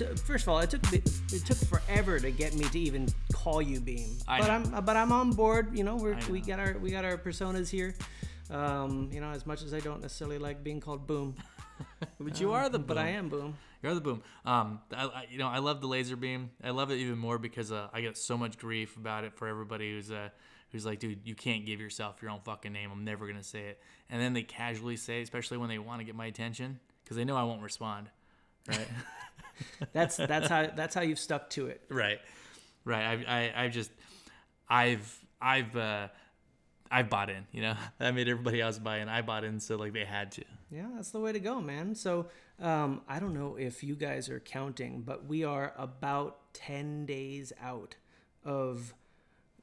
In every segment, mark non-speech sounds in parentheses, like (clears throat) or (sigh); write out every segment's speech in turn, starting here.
know, it, it took- first of all, it took it took forever to get me to even call you Beam. I but know. I'm but I'm on board. You know, we're, I we got our we got our personas here. Um, you know, as much as I don't necessarily like being called Boom, (laughs) But you are the boom. but I am Boom. You're the boom. Um, I, I, you know, I love the laser beam. I love it even more because uh, I get so much grief about it for everybody who's uh, who's like, dude, you can't give yourself your own fucking name. I'm never gonna say it. And then they casually say, it, especially when they want to get my attention, because they know I won't respond. Right. That's that's how that's how you've stuck to it. right. Right. I, I, I've just, I've, I've, uh, I've bought in. You know, (laughs) I made everybody else buy in. I bought in, so like they had to. Yeah, that's the way to go, man. So um, I don't know if you guys are counting, but we are about ten days out of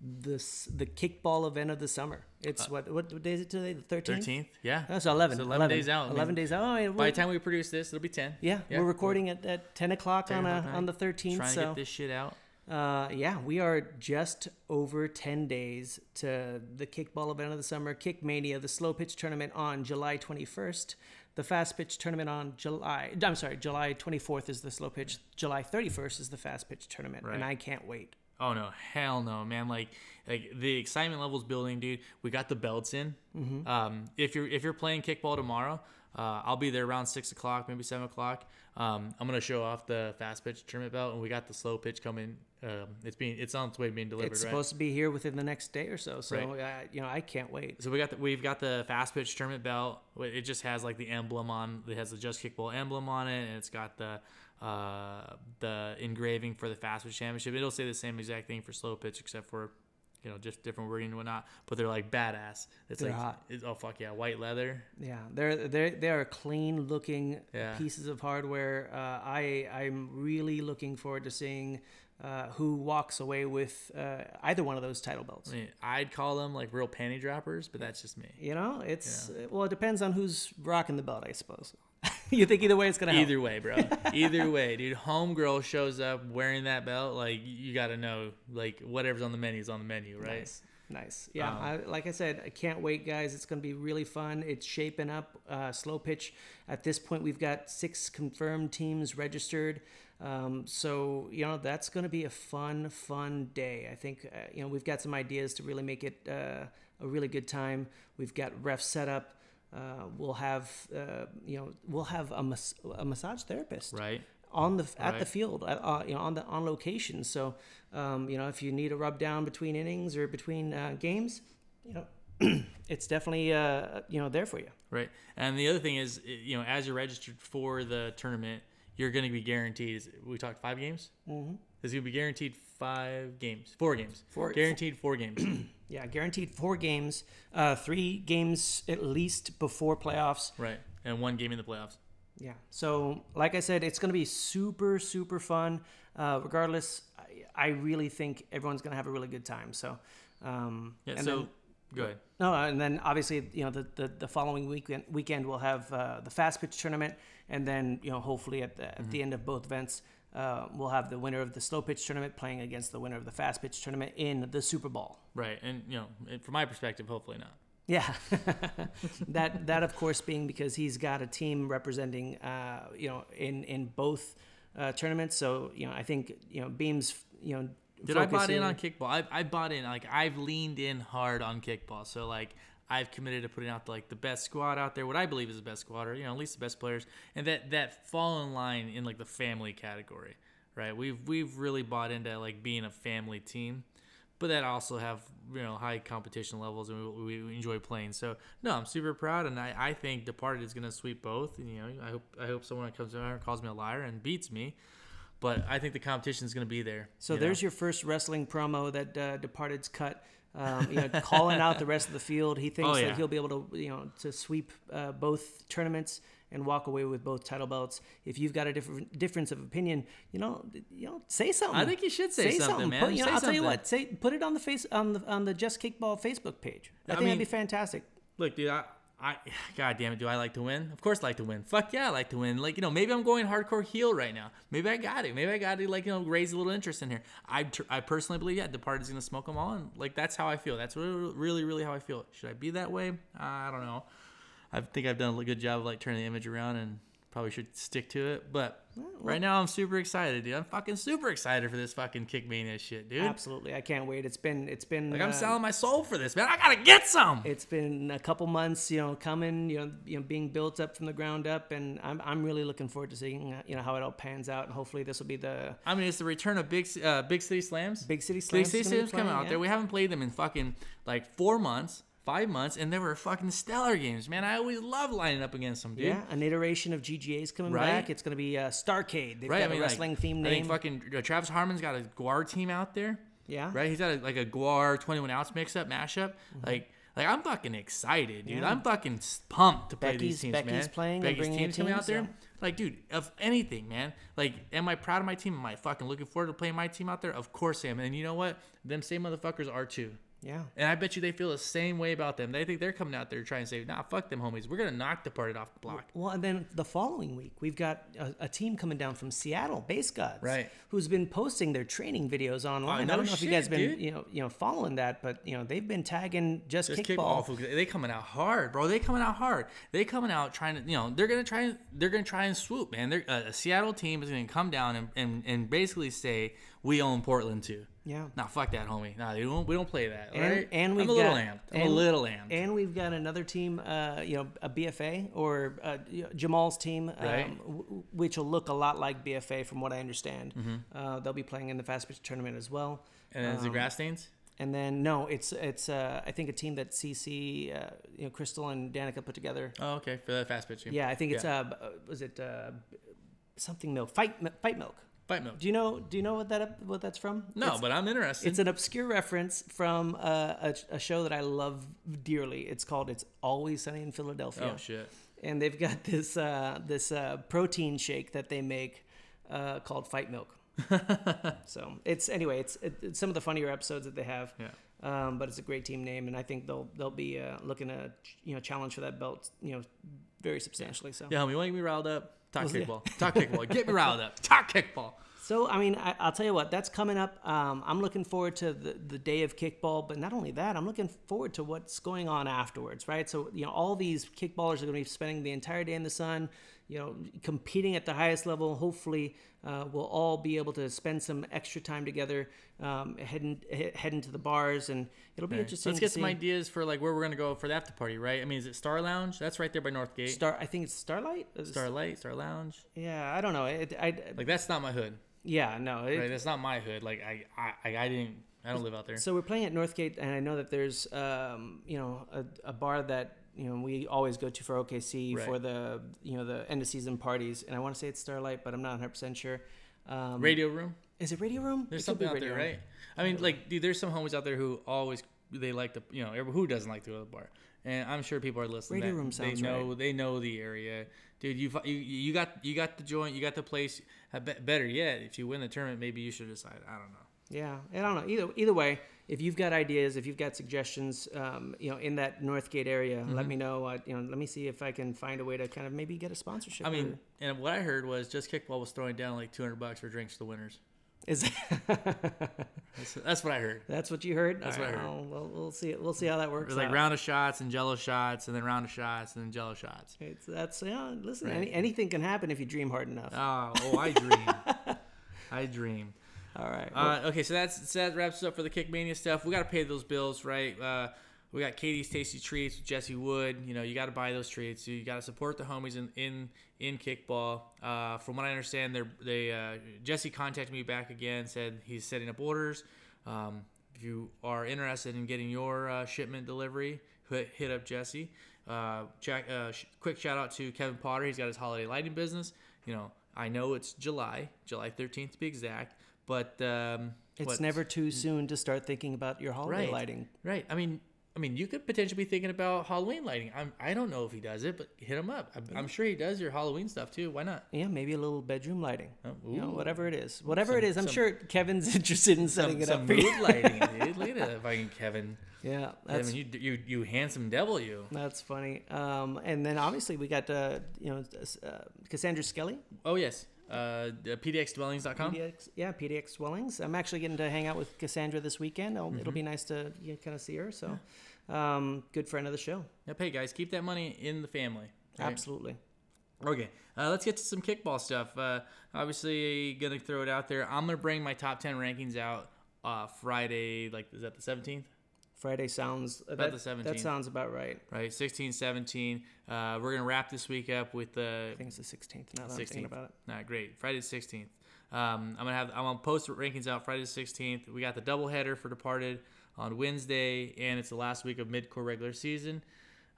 this the kickball event of the summer. It's what what, what day is it today? The thirteenth. Thirteenth. Yeah. That's eleven. So 11 days out. I mean, Eleven days out. Oh, yeah, By the time we produce this, it'll be ten. yeah, yeah, we're recording at, at ten o'clock on a, on the thirteenth. Trying to So get this shit out. uh, yeah, we are just over 10 days to the kickball event of the summer, Kick Mania, the slow pitch tournament on July 21st. The fast pitch tournament on July, I'm sorry, July 24th is the slow pitch. July 31st is the fast pitch tournament. And I can't wait. Oh no, hell no, man! Like, like the excitement levels building, dude. We got the belts in. Mm-hmm. Um, if you're if you're playing kickball tomorrow, uh, I'll be there around six o'clock, maybe seven o'clock. Um, I'm gonna show off the fast pitch tournament belt, and we got the slow pitch coming. Um, it's being it's on its way being delivered, It's right? supposed to be here within the next day or so. So, Right. uh, you know, I can't wait. So we got the, we've got the fast pitch tournament belt. It just has like the emblem on. It has the Just Kickball emblem on it, and it's got the uh, the engraving for the fast pitch championship. It'll say the same exact thing for slow pitch, except for you know just different wording and whatnot. But they're like badass. It's They're like hot. It's, oh fuck yeah, white leather. Yeah, they're they they are clean looking Yeah. pieces of hardware. Uh, I I'm really looking forward to seeing uh, who walks away with uh, either one of those title belts. I mean, I'd call them like real panty droppers, but that's just me. You know, it's well, it depends on who's rocking the belt, I suppose. (laughs) you think either way it's gonna help. Either way, bro. Either way, dude. Homegirl shows up wearing that belt. Like you got to know, like whatever's on the menu is on the menu, right? Nice. Nice. Yeah. Um, I, like I said, I can't wait, guys. It's going to be really fun. It's shaping up. Uh, slow pitch. At this point, we've got six confirmed teams registered. Um, so, you know, that's going to be a fun, fun day. I think, uh, you know, we've got some ideas to really make it uh, a really good time. We've got ref set up. Uh, we'll have, uh, you know, we'll have a, mas- a massage therapist Right. on the at the field, uh, uh, you know, on the on location. So, um, you know, if you need a rub down between innings or between uh, games, you know, (clears throat) it's definitely uh, you know there for you. Right. And the other thing is, you know, as you're registered for the tournament, you're going to be guaranteed. We talked five games. Mm-hmm. Going to be guaranteed five games, four games, Four- guaranteed four games. (clears throat) Yeah, guaranteed four games, uh, three games at least before playoffs. right. And one game in the playoffs. Yeah. So, like I said, it's going to be super, super fun. Uh, regardless, I, I really think everyone's going to have a really good time. So, um, Yeah. and so then- go ahead. No, and then obviously, you know, the, the, the following weekend weekend we'll have uh, the fast pitch tournament, and then you know, hopefully at the at the end of both events, uh, we'll have the winner of the slow pitch tournament playing against the winner of the fast pitch tournament in the Super Bowl. Right. And you know, from my perspective, hopefully not. Yeah, (laughs) that that of course being because he's got a team representing, uh, you know, in in both uh, tournaments. So you know, I think you know Beams, you know. Dude, I bought in on kickball. I, I bought in. Like I've leaned in hard on kickball. So like I've committed to putting out like the best squad out there. What I believe is the best squad, or you know at least the best players, and that that fall in line in like the family category, right? We've we've really bought into like being a family team, but that also have you know high competition levels and we, we enjoy playing. So no, I'm super proud, and I, I think Departed is gonna sweep both. And, you know, I hope I hope someone comes out and calls me a liar and beats me. But I think the competition is going to be there. So you know? there's your first wrestling promo that uh, Departed's cut. Um, you know, (laughs) calling out the rest of the field. He thinks Oh, that he'll be able to, you know, to sweep uh, both tournaments and walk away with both title belts. If you've got a different difference of opinion, you know, you know, say something. I think you should say something, man. Put, you know, Say I'll tell you what. Say put it on the face on the on the Just Kickball Facebook page. I, I think that'd be fantastic. Look, dude, I, I, (laughs) God damn it, do I like to win? Of course, I like to win. Fuck yeah, I like to win. Like you know, maybe I'm going hardcore heel right now. Maybe I got it. Maybe I got to like you know raise a little interest in here. I, I personally believe yeah, Departed's gonna smoke them all, and like that's how I feel. That's really really really how I feel. Should I be that way? I don't know. I think I've done a good job of like turning the image around and probably should stick to it. But right now, I'm super excited, dude. I'm fucking super excited for this fucking Kickmania shit, dude. Absolutely, I can't wait. It's been it's been Like I'm uh, selling my soul for this, man. I gotta get some. It's been a couple months, you know, coming, you know, you know, being built up from the ground up, and I'm, I'm really looking forward to seeing, uh, you know, how it all pans out, and hopefully this will be the I mean, it's the return of big uh, big city slams. big city Big slams. City gonna be Slams coming out yeah. there. We haven't played them in fucking like four months, five months, and they were fucking stellar games, man. I always love lining up against them, dude. Yeah, an iteration of GGA's coming Right. back. It's going to be uh, Starcade. They've Right, got I mean, a like, wrestling themed I think name. fucking uh, Travis Harmon's got a Guar team out there. yeah, Right, he's got a, like a Guar 21 ounce mix up mashup. Like, like I'm fucking excited, dude. Mm-hmm. Yeah. I'm fucking pumped to play these teams, Becky's man. playing Becky's bringing team's coming out teams, there. Like, dude, of anything, man. Like, am I proud of my team? Am I fucking looking forward to playing my team out there? Of course I am. And you know what? Them same motherfuckers are too. Yeah. And I bet you they feel the same way about them. They think they're coming out there trying to say, nah, fuck them homies. We're gonna knock the party off the block. Well, and then the following week, we've got a, a team coming down from Seattle, Base Gods, Right. Who's been posting their training videos online. no I don't know if you guys shit, been, you know, you know, following that, but you know, they've been tagging just, Just kickball. kickball. They coming out hard, bro. They coming out hard. They coming out trying to, you know, they're gonna try. They're gonna try and swoop, man. They're, uh, a Seattle team is gonna come down and, and, and basically say we own Portland too. Yeah. Nah, fuck that, homie. Nah, they don't. We don't play that. And, right? and we've I'm a little got, amped. I'm and- a little amped. And we've got another team, uh, you know, a BFA or uh, Jamal's team, um, w- which will look a lot like BFA from what I understand. Mm-hmm. Uh, they'll be playing in the fast pitch tournament as well. and then is it um, grass stains? And then no, it's it's uh, I think a team that CC, uh, you know, Crystal and Danica put together. Oh, okay, for the fast pitch. team. Yeah, I think it's Yeah. uh, uh, was it uh, something milk fight fight milk. Fight milk. Do you know Do you know what that what that's from? No, It's- but I'm interested. It's an obscure reference from uh, a, a show that I love dearly. It's called "It's Always Sunny in Philadelphia," oh shit. and they've got (laughs) this uh, this uh, protein shake that they make uh, called Fight Milk. (laughs) so it's anyway, it's, it, it's some of the funnier episodes that they have. Yeah. Um, but it's a great team name, and I think they'll they'll be uh, looking to you know challenge for that belt, you know, very substantially. So. Yeah, homie, you want to get me riled up? Talk kickball. Talk kickball. Get me riled up. Talk kickball. So I mean, I, I'll tell you what, that's coming up. Um, I'm looking forward to the, the day of kickball, but not only that, I'm looking forward to what's going on afterwards, right? So you know, all these kickballers are going to be spending the entire day in the sun, you know, competing at the highest level. Hopefully, uh, we'll all be able to spend some extra time together, um, heading he- heading to the bars, and it'll be Right. interesting. Let's get some see. ideas for like where we're gonna go for the after party, right? I mean, is it Star Lounge? That's right there by Northgate. Star, I think it's Starlight. Starlight, Star Lounge. Yeah, I don't know. It, I, Like that's not my hood, yeah, no. It, right? That's not my hood. Like I, I, I didn't. I don't live out there. So we're playing at Northgate, and I know that there's, um, you know, a, a bar that you know we always go to for OKC Right. for the you know the end of season parties, and I want to say it's Starlight, but I'm not 100 percent sure. Um, Radio Room. is it Radio Room? There's It something out there, Room. right? I mean, like, dude, there's some homies out there who always they like to, you know, who doesn't like to go to the bar? And I'm sure people are listening. Radio that Room they know right. they know the area, dude. You you you got you got the joint, you got the place. Better yet, if you win the tournament, maybe you should decide. I don't know. Yeah, I don't know. Either either way, if you've got ideas, if you've got suggestions, um, you know, in that Northgate area, Mm-hmm. let me know. Uh, you know, let me see if I can find a way to kind of maybe get a sponsorship. I or- mean, and what I heard was just kickball was throwing down like 200 bucks for drinks to the winners. is (laughs) That's, that's what I heard. that's what you heard? That's All what I heard. Well, we'll, see. We'll see how that works. It was like out. round of shots and Jello shots, and then round of shots and then Jello shots. It's, that's yeah. Listen, Right. any, anything can happen if you dream hard enough. Oh, oh, I dream. (laughs) I dream. All right. Uh, okay, so that's so that wraps us up for the Kickmania stuff. We got to pay those bills, right? Uh, we got Katie's Tasty Treats with Jesse Wood. You know, you got to buy those treats. You got to support the homies in in, in kickball. Uh, from what I understand, they're they uh, Jesse contacted me back again, said he's setting up orders. Um, if you are interested in getting your uh, shipment delivery, hit, hit up Jesse. Uh, check, uh, sh- quick shout out to Kevin Potter. He's got his holiday lighting business. You know, I know it's July, July 13th to be exact, but um, it's what- never too soon to start thinking about your holiday Right. lighting. Right. I mean, I mean, you could potentially be thinking about Halloween lighting. I'm, I don't know if he does it, but hit him up. I'm, I'm sure he does your Halloween stuff too. Why not? Yeah, maybe a little bedroom lighting. Oh, You know, whatever it is, whatever it Some- is, I'm some- sure Kevin's (laughs) interested in setting Some, it some up for you. mood lighting, (laughs) dude. Look at that fucking Kevin. Yeah, that's Kevin, you, you, you handsome devil, you. that's funny. Um, and then obviously we got uh, you know uh, Cassandra Skelly, Oh yes, uh, pdxdwellings.com. PDX, yeah, PDX Dwellings. I'm actually getting to hang out with Cassandra this weekend. It'll, it'll be nice to you know, kind of see her. So, um, good friend of the show. Yep. Hey guys, keep that money in the family. right? Absolutely. Okay, uh, let's get to some kickball stuff. Uh, obviously, gonna throw it out there. I'm gonna bring my top ten rankings out uh, Friday. Like, is that the 17th? Friday sounds About that, the 17th. That sounds about right. Right, 16, 17. Uh, we're gonna wrap this week up with the I think it's the 16th. Now that I'm thinking about it. Not great. Friday the 16th. Um, I'm gonna have I'm gonna post rankings out Friday the 16th. We got the doubleheader for Departed on Wednesday, and it's the last week of mid-core regular season.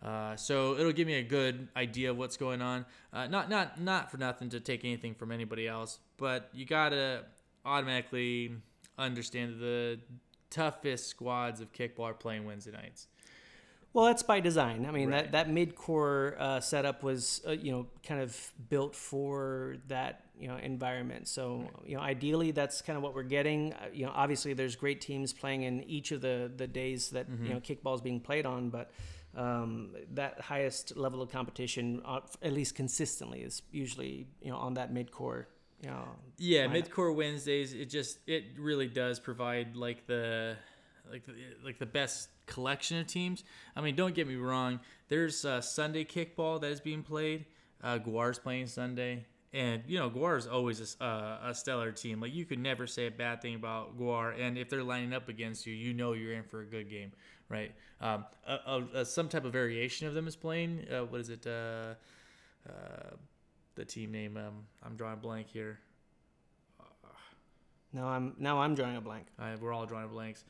Uh, so it'll give me a good idea of what's going on. Uh, not not not for nothing to take anything from anybody else, but you gotta automatically understand the toughest squads of kickball are playing Wednesday nights. Well, that's by design. I mean, Right. that, that mid-core uh, setup was, uh, you know, kind of built for that, you know, environment. So, you know, ideally, that's kind of what we're getting. Uh, you know, obviously, there's great teams playing in each of the the days that you know kickball is being played on, but um, that highest level of competition, uh, at least consistently, is usually you know on that mid-core. You know, Yeah, midcore Wednesdays. It just it really does provide like the like the, like the best collection of teams. I mean, don't get me wrong. There's uh, Sunday kickball that is being played. Uh, Guar's playing Sunday, and you know Guar is always a, uh, a stellar team. Like you could never say a bad thing about Guar, and if they're lining up against you, you know you're in for a good game, right? Um, a, some type of variation of them is playing. Uh, what is it? The team name. Um, I'm drawing a blank here. now I'm now I'm drawing a blank. Uh, we're all drawing blanks.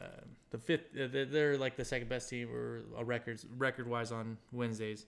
Uh, the fifth, uh, they're- like the second best team or uh, records record wise on Wednesdays.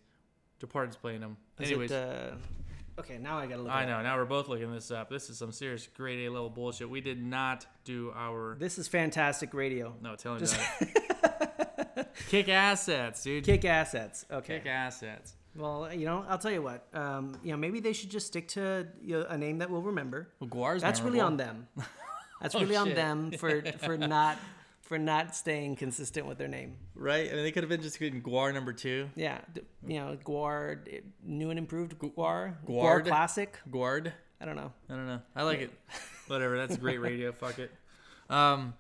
Departed's playing them. Is Anyways, it, uh, okay, now I gotta look. I it up. know. Now we're both looking this up. This is some serious grade A level bullshit. We did not do our. This is fantastic radio. No, tell me Just-. (laughs) Kick assets, dude. Kick assets. Okay. Kick assets. Well, you know, I'll tell you what. Um, you know, maybe they should just stick to you know, a name that we'll remember. Well, Guar's That's really on them. (laughs) That's Oh, really on them for for (laughs) not for not staying consistent with their name. right? I mean, they could have been just getting Guar number two. Yeah, you know, Guar, new and improved Guar, Guar Classic. Guard. I don't know. I don't know. I like it. Whatever. That's great radio. Fuck it. Um,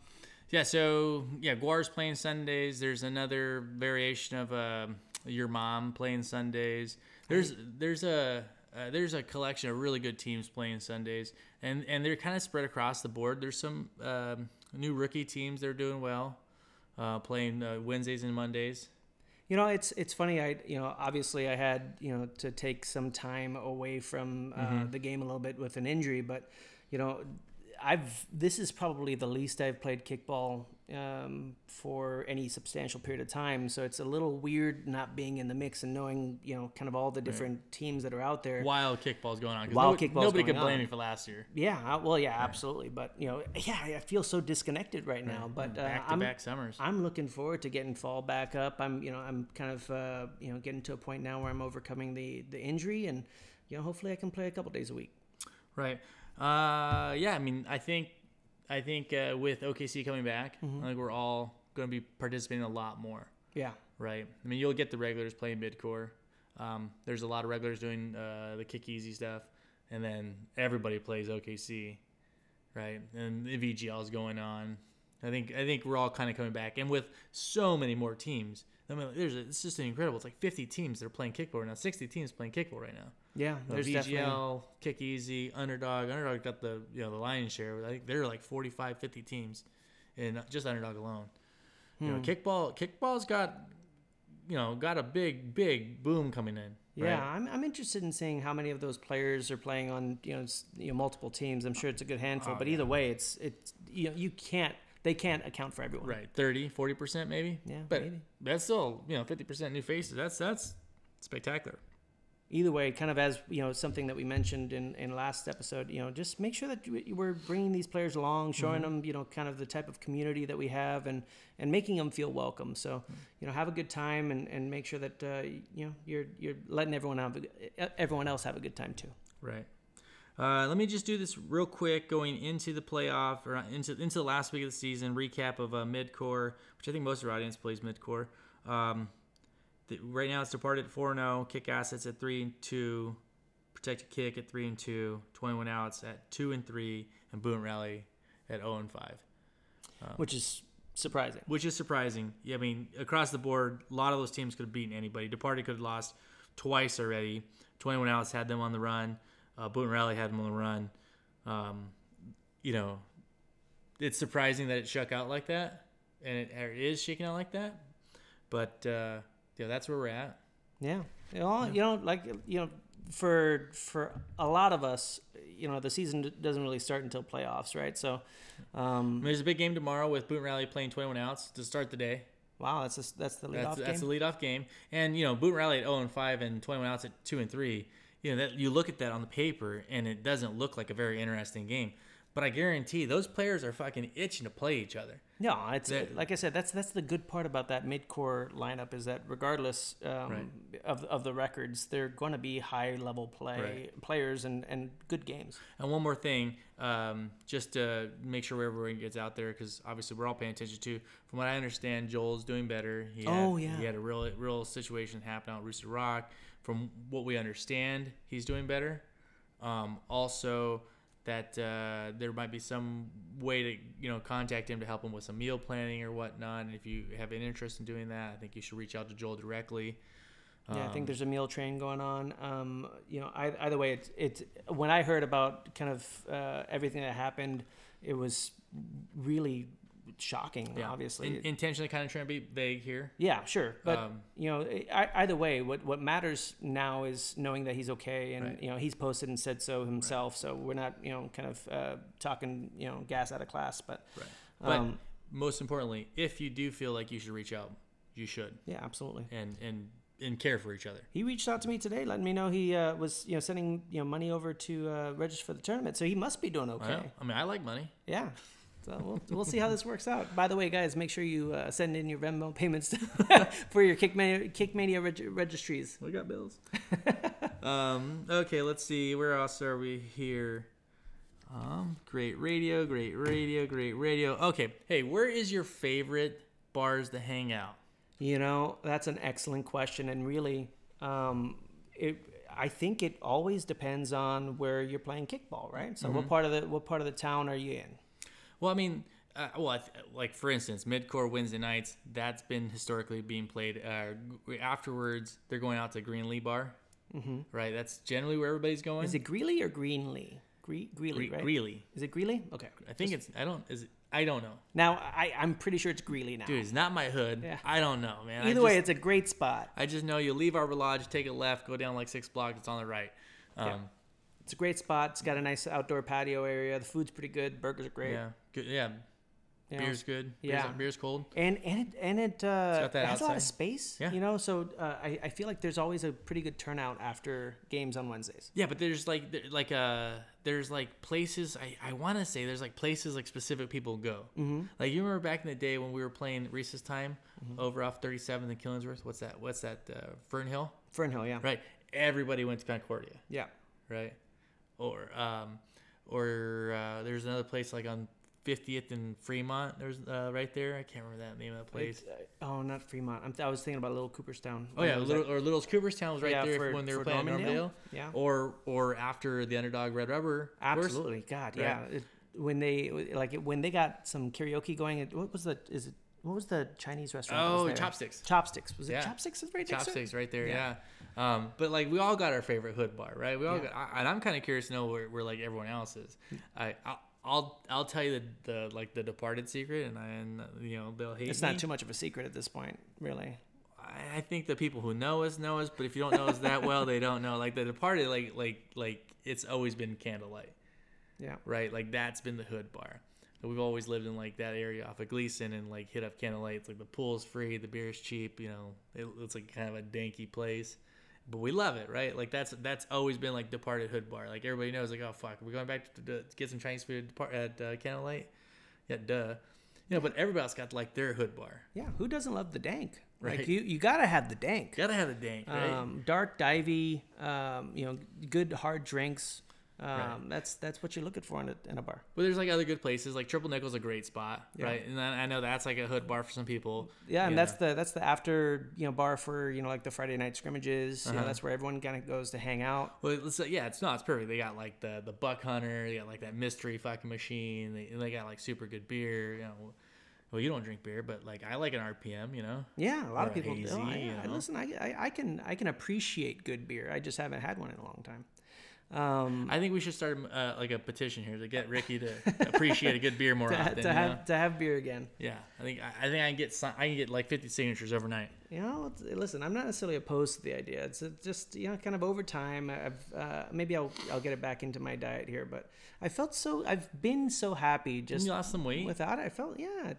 yeah. So yeah, Guar's playing Sundays. There's another variation of um your mom playing Sundays. There's there's a uh, there's a collection of really good teams playing Sundays, and and they're kind of spread across the board. There's some um, new rookie teams that are doing well, uh, playing uh, Wednesdays and Mondays. You know, it's it's funny. I you know, obviously, I had you know to take some time away from uh, Mm-hmm. the game a little bit with an injury, but you know, I've this is probably the least I've played kickball um, for any substantial period of time. So it's a little weird not being in the mix and knowing you know kind of all the different teams that are out there. Wild kickball's going on. Wild nobody, kickball's Nobody could blame me for last year. Yeah, well, yeah, absolutely. But you know, yeah, I feel so disconnected right now. But uh, Back to I'm back summers. I'm looking forward to getting fall back up. I'm, you know, I'm kind of, uh, you know, getting to a point now where I'm overcoming the the injury, and you know, hopefully I can play a couple days a week. Right. Uh, yeah. I mean, I think, I think uh, with OKC coming back, Mm-hmm. I think we're all going to be participating a lot more. Yeah, Right. I mean, you'll get the regulars playing mid core. Um, there's a lot of regulars doing uh, the kick easy stuff, and then everybody plays OKC, right? And the VGL is going on. I think I think we're all kind of coming back, and with so many more teams. I mean, there's a, it's just incredible. It's like 50 teams that are playing kickball right now. 60 teams playing kickball right now. Yeah. The There's VGL, definitely Kick Easy, Underdog. Underdog got the you know the lion's share. I think there are like 45, 50 teams, in just Underdog alone. You Hmm. know, kickball. Kickball's got you know got a big big boom coming in. Yeah, right? I'm, I'm interested in seeing how many of those players are playing on you know, you know multiple teams. I'm sure it's a good handful, Oh, but either way, it's it's you know you can't they can't account for everyone. Right, 30, 40 percent maybe. Yeah, but maybe. that's still you know fifty percent new faces. That's that's spectacular. Either way, kind of as you know, something that we mentioned in in last episode, you know, just make sure that we- we're bringing these players along, showing them, you know, kind of the type of community that we have, and and making them feel welcome. So, you know, have a good time, and, and make sure that uh, you know you're you're letting everyone have a, everyone else have a good time too. Right. Uh, let me just do this real quick going into the playoff or into into the last week of the season recap of uh, midcore, which I think most of our audience plays midcore. Um, the, right now it's departed at 4 0, kick assets at 3 and 2, protected kick at 3 and 2, 21 outs at 2 and 3, and boot rally at 0 and 5 which is surprising. which is surprising. Yeah, I mean, across the board, a lot of those teams could have beaten anybody. Departed could have lost twice already. 21 outs had them on the run. Uh, Boot and Rally had them on the run. Um, you know, it's surprising that it shook out like that, and it, it is shaking out like that. But uh, yeah, that's where we're at. Yeah. You know, you know, like you know, for for a lot of us, you know, the season doesn't really start until playoffs, right? So, um, there's a big game tomorrow with Boot Rally playing 21 outs to start the day. wow, that's a, that's the lead That's off that's game. the leadoff game, and you know Boot Rally at 0 and 5 and 21 outs at 2 and 3. You know that you look at that on the paper and it doesn't look like a very interesting game, but I guarantee those players are fucking itching to play each other. no, it's That- like I said, that's that's the good part about that mid core lineup is that regardless um, of of the records, they're going to be high level play Right. players and and good games. And one more thing, um, just to make sure everyone gets out there, because obviously we're all paying attention to. From what I understand, Joel's doing better. He had, Oh, yeah. he had a real real situation happen out Rooster Rock. From what we understand, he's doing better. Um, also, that uh, there might be some way to you know contact him to help him with some meal planning or whatnot. And if you have an interest in doing that, I think you should reach out to Joel directly. Yeah, I Um, think there's a meal train going on. Um, you know, I, either way, it's it's when I heard about kind of uh, everything that happened, it was really shocking. yeah, Obviously, In- intentionally kind of trying to be vague here. yeah, sure, but Um, you know, I, either way, what what matters now is knowing that he's okay, and Right. you know, he's posted and said so himself. So we're not, you know, kind of uh, talking, you know, gas out of class, but Right. But um, most importantly, if you do feel like you should reach out, you should, yeah, absolutely. and and and care for each other. He reached out to me today, letting me know he uh, was, you know, sending you know money over to uh, register for the tournament. So he must be doing okay. Well, I mean, I like money. Yeah. So we'll, we'll see how this works out. By the way, guys, make sure you uh, send in your Venmo payments (laughs) for your Kickmania, Kickmania reg- registries. We got bills. (laughs) um. Okay. Let's see. Where else are we here? Um. Great radio. Great radio. Great radio. Okay. Hey, where is your favorite bars to hang out? You know, that's an excellent question, and really, um, it. I think it always depends on where you're playing kickball, right? So, what part of the what part of the town are you in? Well, I mean, uh, well, I th- like for instance, midcore Wednesday nights. That's been historically being played. Uh, afterwards, they're going out to Greenlee Bar. Mm-hmm. Right. That's generally where everybody's going. Is it Greeley or Greenlee? Gre- Greeley, Gre- right? Greeley? Is it Greeley? Okay. I think it's. I don't. Is it? I don't know. Now, I, I'm pretty sure it's Greeley now. Dude, it's not my hood. Yeah. I don't know, man. Either way, it's a great spot. I just know you leave Arbor Lodge, take a left, go down like six blocks. It's on the right. Um, Yeah. It's a great spot. It's got a nice outdoor patio area. The food's pretty good. Burgers are great. yeah. Good. Yeah. You know, Beer's good. Beer's, Yeah. Beer's cold. and and it and it, uh, it has a lot of space. Yeah. You know, so uh, I I feel like there's always a pretty good turnout after games on Wednesdays. Yeah, but there's like there, like uh there's like places I, I want to say there's like places like specific people go. Mm-hmm. Like you remember back in the day when we were playing recess time Mm-hmm. over off 37th and Killingsworth. What's that? What's that? Uh, Fern Hill. Fernhill, yeah, Right. Everybody went to Concordia. yeah. right? Or um, or uh, there's another place like on 50th and Fremont. There's uh, right there. I can't remember that name of the place. Uh, oh, not Fremont. I'm, I was thinking about Little Cooperstown. Oh yeah, Little, or Little's Cooperstown was right Yeah, there for- when they were playing Normandale? Normandale. Yeah. Or or after the underdog Red Rubber. course. absolutely. God, yeah. Right. It, when they like when they got some karaoke going, it, what was the is it? What was the Chinese restaurant? Oh? Chopsticks. Chopsticks. Was it Yeah. Chopsticks? Is right? Chopsticks right there, Yeah. yeah. Um, but like we all got our favorite hood bar, right? We all Yeah. got, I, and I'm kind of curious to know where, where like everyone else is. I I'll, I'll I'll tell you the, the like the departed secret, and I and you know they'll hate It's me. not too much of a secret at this point, really. I I think the people who know us know us, but if you don't know us that well, they don't know. Like the departed, like like like it's always been candlelight, Yeah. right? Like that's been the hood bar. We've always lived in like that area off of Gleason and like hit up candlelight. It's like the pool's free, the beer's cheap. You know, it, it's like kind of a danky place. but we love it, right? Like that's that's always been like departed hood bar. Like everybody knows, like oh fuck, we're going back to, to get some Chinese food at uh, candlelight. Yeah, duh. You know, but everybody's got like their hood bar. Yeah, who doesn't love the dank? Right. Like you, you gotta have the dank. Gotta have the dank, right? Um, dark, divey, um, you know, good hard drinks. Um, Right. That's that's what you're looking for in a, in a bar. but there's like other good places. Like Triple Nickel's a great spot, Yeah. right? And I I know that's like a hood bar for some people. Yeah, and you that's know. the that's the after you know bar for you know like the Friday night scrimmages. You know, Uh-huh. that's where everyone kind of goes to hang out. Well, let's say, yeah, it's not. It's perfect. They got like the the buck hunter. They got like that mystery fucking machine. They, they got like super good beer. You know, well, you don't drink beer, but like I like an RPM. You know, Yeah, a lot Or of people do. hazy, I, you I- know? listen, I, I I can I can appreciate good beer. I just haven't had one in a long time. Um, I think we should start uh, like a petition here to get Ricky to appreciate a good beer (laughs) more to, often. to know? have to have beer again. Yeah, I think I I think I can get some, I can get like 50 signatures overnight. You know, listen, I'm not necessarily opposed to the idea. It's just you know, kind of over time. I've uh, maybe I'll I'll get it back into my diet here, but I felt so. I've been so happy Just just you lost some weight. without it. I felt yeah.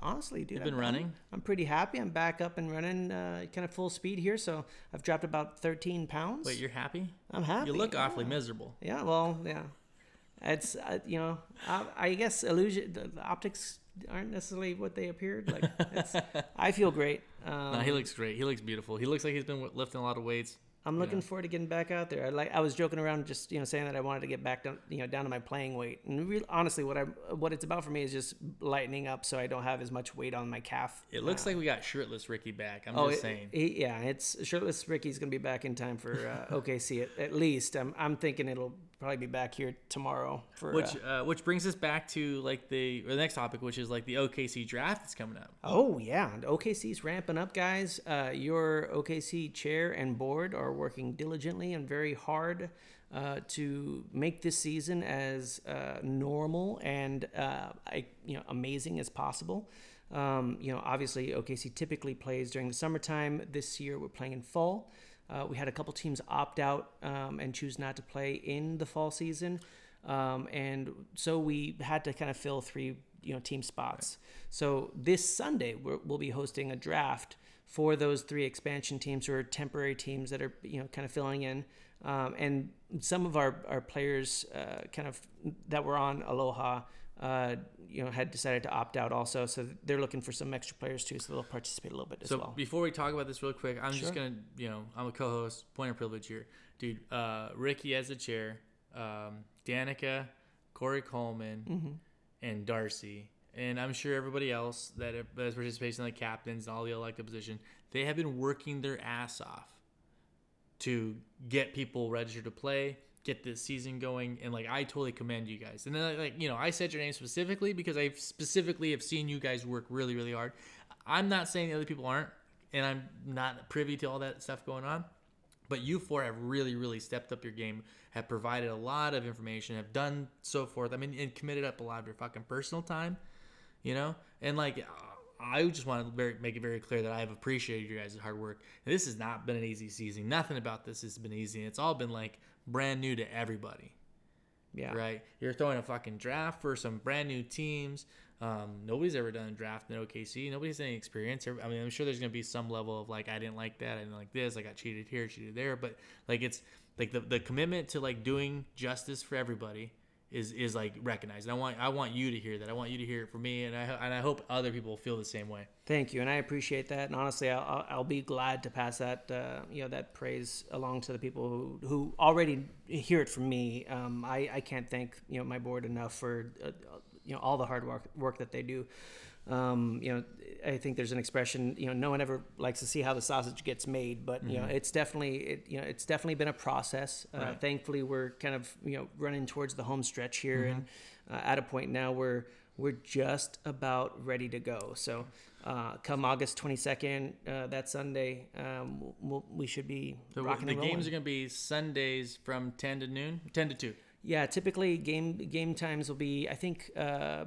Honestly, dude, You've been I'm- running? I'm, pretty happy. I'm back up and running, uh, kind of full speed here. So I've dropped about 13 pounds. Wait, you're happy? I'm happy. You look awfully miserable. Yeah, well, yeah. It's uh, you know, I, I guess illusion. The, the optics aren't necessarily what they appeared. Like, it's, (laughs) I feel great. Um, No, he looks great. He looks beautiful. He looks like he's been lifting a lot of weights. I'm looking know. forward to getting back out there. I like I was joking around, just you know, saying that I wanted to get back down, you know, down to my playing weight. And real honestly, what I what it's about for me is just lightening up, so I don't have as much weight on my calf. It looks like we got shirtless Ricky back. I'm Oh, just it- saying. he- yeah, it's shirtless. Ricky's gonna be back in time for uh, OKC at, at least. I'm I'm thinking it'll probably be back here tomorrow for. Which uh, uh, which brings us back to like the or the next topic, which is like the OKC draft that's coming up. Oh yeah, and OKC's ramping up, guys. Uh, your OKC chair and board are working diligently and very hard uh, to make this season as uh, normal and uh, I, you know amazing as possible. Um, you know, obviously OKC typically plays during the summertime. This year we're playing in fall. Uh, we had a couple teams opt out um, and choose not to play in the fall season, um, and so we had to kind of fill three you know team spots. So this Sunday we're, we'll be hosting a draft for those three expansion teams or temporary teams that are you know kind of filling in, um, and some of our our players uh, kind of that were on Aloha. Uh, you know, had decided to opt out also, so they're looking for some extra players too, so they'll participate a little bit as So well. before we talk about this real quick, I'm Sure. just gonna you know I'm a co-host, point of privilege here, dude. Uh, Ricky as the chair, um, Danica, Corey Coleman, Mm-hmm. and Darcy, and I'm sure everybody else that is participating, like captains and all the elected position, they have been working their ass off to get people registered to play, get this season going, and like I totally commend you guys. And then like you know I said your name specifically because I specifically have seen you guys work really really hard. I'm not saying the other people aren't, and I'm not privy to all that stuff going on. But you four have really, really stepped up your game, have provided a lot of information, have done so forth. I mean, and committed up a lot of your fucking personal time, you know? And like, I just want to very, make it very clear that I have appreciated your guys' hard work. This has not been an easy season. Nothing about this has been easy. It's all been like brand new to everybody, yeah, right? You're throwing a fucking draft for some brand new teams. Um, nobody's ever done a draft in OKC. Nobody's any experience. I mean, I'm sure there's gonna be some level of like, I didn't like that. I didn't like this. I got cheated here, cheated there. But like, it's like the, the commitment to like doing justice for everybody is is like recognized. And I want I want you to hear that. I want you to hear it from me, and I and I hope other people feel the same way. Thank you, and I appreciate that. And honestly, I'll, I'll, be glad to pass that uh, you know that praise along to the people who, who already hear it from me. Um, I, I can't thank you know my board enough for uh, you know all the hard work work that they do. Um, you know, I think there's an expression. You know, no one ever likes to see how the sausage gets made, but you know, it's definitely it, you know it's definitely been a process. Uh, Right. Thankfully, we're kind of you know running towards the home stretch here, and uh, at a point now where we're just about ready to go. So, uh, come August 22nd, uh, that Sunday, um, we'll, we'll, should be So rocking the games are gonna be Sundays from ten to noon, ten to two. Yeah, typically game game times will be I think uh,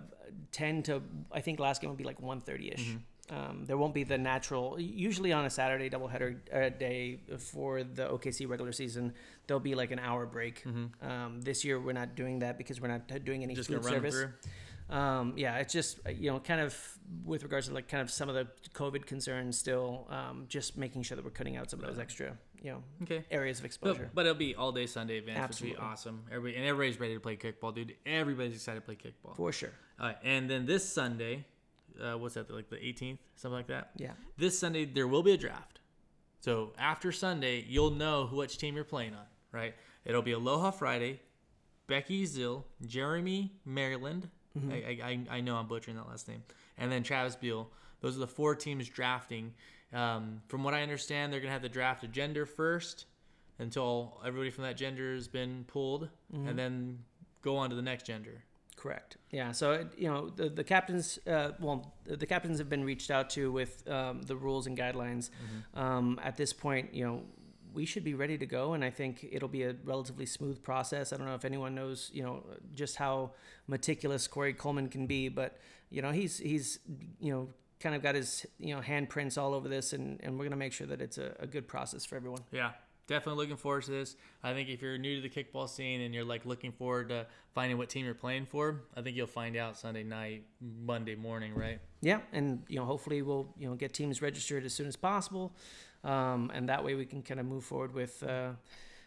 10 to I think last game will be like 1:30 ish. Mm-hmm. Um, there won't be the natural. Usually on a Saturday doubleheader uh, day for the OKC regular season, there'll be like an hour break. Um, this year we're not doing that because we're not doing any Mm-hmm. Just food gonna run 'em service. um, yeah, it's just uh, you know kind of with regards to like kind of some of the COVID concerns still, um, just making sure that we're cutting out some of those extra you know Okay. areas of exposure. but it'll be all day Sunday events, which will be awesome. Everybody and everybody's ready to play kickball, dude. Everybody's excited to play kickball. For sure. All right, and then this Sunday, uh, what's that? Like the 18th, something like that. Yeah. This Sunday there will be a draft. So after Sunday, you'll know which team you're playing on, right? It'll be Aloha Friday, Becky Zill, Jeremy Maryland. Mm-hmm. I, I, I- I know I'm butchering that last name, and then Travis Beal. Those are the four teams drafting. Um, from what I understand, they're gonna have the draft a gender first until everybody from that gender has been pulled, Mm-hmm. and then go on to the next gender. Correct. Yeah. So you know the the captains. Uh, well, the captains have been reached out to with um, the rules and guidelines. Um, at this point, you know, we should be ready to go, and I think it'll be a relatively smooth process. I don't know if anyone knows, you know, just how meticulous Corey Coleman can be, but you know, he's he's you know kind of got his you know handprints all over this, and and we're gonna make sure that it's a, a good process for everyone. Yeah, definitely looking forward to this. I think if you're new to the kickball scene and you're like looking forward to finding what team you're playing for, I think you'll find out Sunday night, Monday morning, right? Yeah, and you know, hopefully we'll you know get teams registered as soon as possible, um, and that way we can kind of move forward with uh,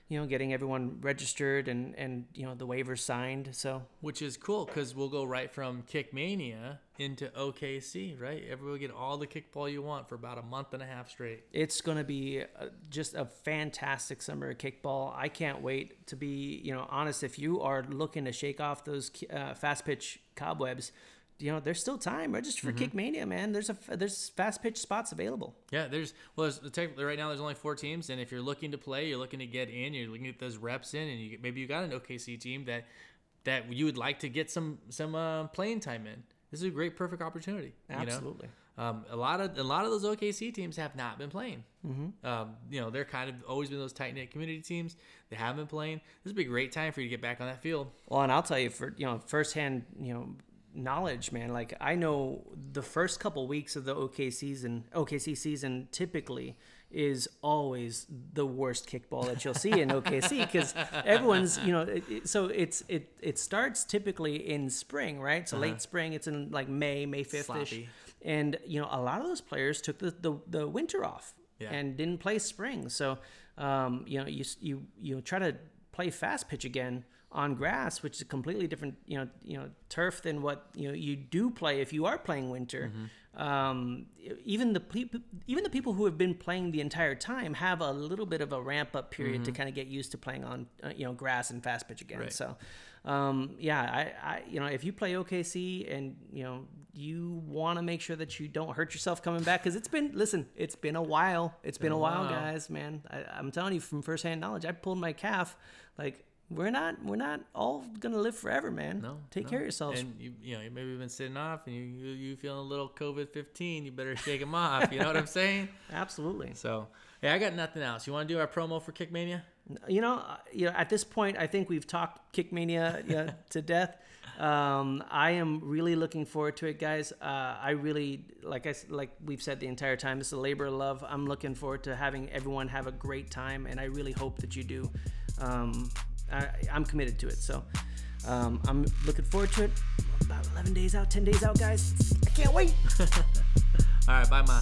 you know getting everyone registered and and you know the waivers signed. So Which is cool because we'll go right from Kickmania into OKC, right? Everyone get all the kickball you want for about a month and a half straight. it's going to be uh just a fantastic summer of kickball. I can't wait to be you know honest. If you are looking to shake off those uh, fast pitch cobwebs. You know, there's still time. Register for Kickmania, man. There's a there's fast pitch spots available. Yeah, there's well, there's, technically right now there's only four teams, and if you're looking to play, you're looking to get in, you're looking to get those reps in, and you maybe you got an OKC team that that you would like to get some some uh, playing time in. This is a great, perfect opportunity. you know? Absolutely. Um, a lot of a lot of those OKC teams have not been playing. Mm-hmm. Um, you know, they're kind of always been those tight knit community teams. They haven't been playing. This would be a great time for you to get back on that field. Well, and I'll tell you for you know firsthand you know knowledge, man. Like I know the first couple weeks of the OK season, OKC season, typically is always the worst kickball that you'll see in OKC because everyone's you know it, it- so it's it it starts typically in spring, right? So late spring, it's in like May, May fifth ish, and you know a lot of those players took the the, the winter off Yeah. and didn't play spring. So um, you know you you you try to play fast pitch again on grass, which is a completely different you know you know turf than what you know you do play if you are playing winter. Um, even the people even the people who have been playing the entire time have a little bit of a ramp up period to kind of get used to playing on uh, you know grass and fast pitch again. Right. So um, yeah, I, I you know if you play OKC and you know you want to make sure that you don't hurt yourself coming back because it's been listen it's been a while it's been, Been a while, while. guys man I, I'm telling you from firsthand knowledge I pulled my calf like we're not we're not all gonna live forever man No, take no. care of yourselves And you, you know, you maybe been sitting off, and you you, you feeling a little COVID fifteen. You better shake them off. You know what I'm saying? (laughs) absolutely So, yeah, I got nothing else. You want to do our promo for Kickmania? You know, uh, you know, at this point, I think we've talked Kickmania you know, (laughs) to death. Um, I am really looking forward to it, guys. Uh, I really, like I like we've said the entire time, it's a labor of love. I'm looking forward to having everyone have a great time, and I really hope that you do. Um, I, I'm committed to it, so um, I'm looking forward to it. About 11 days out, 10 days out, guys. I can't wait. (laughs) All right, bye, ma.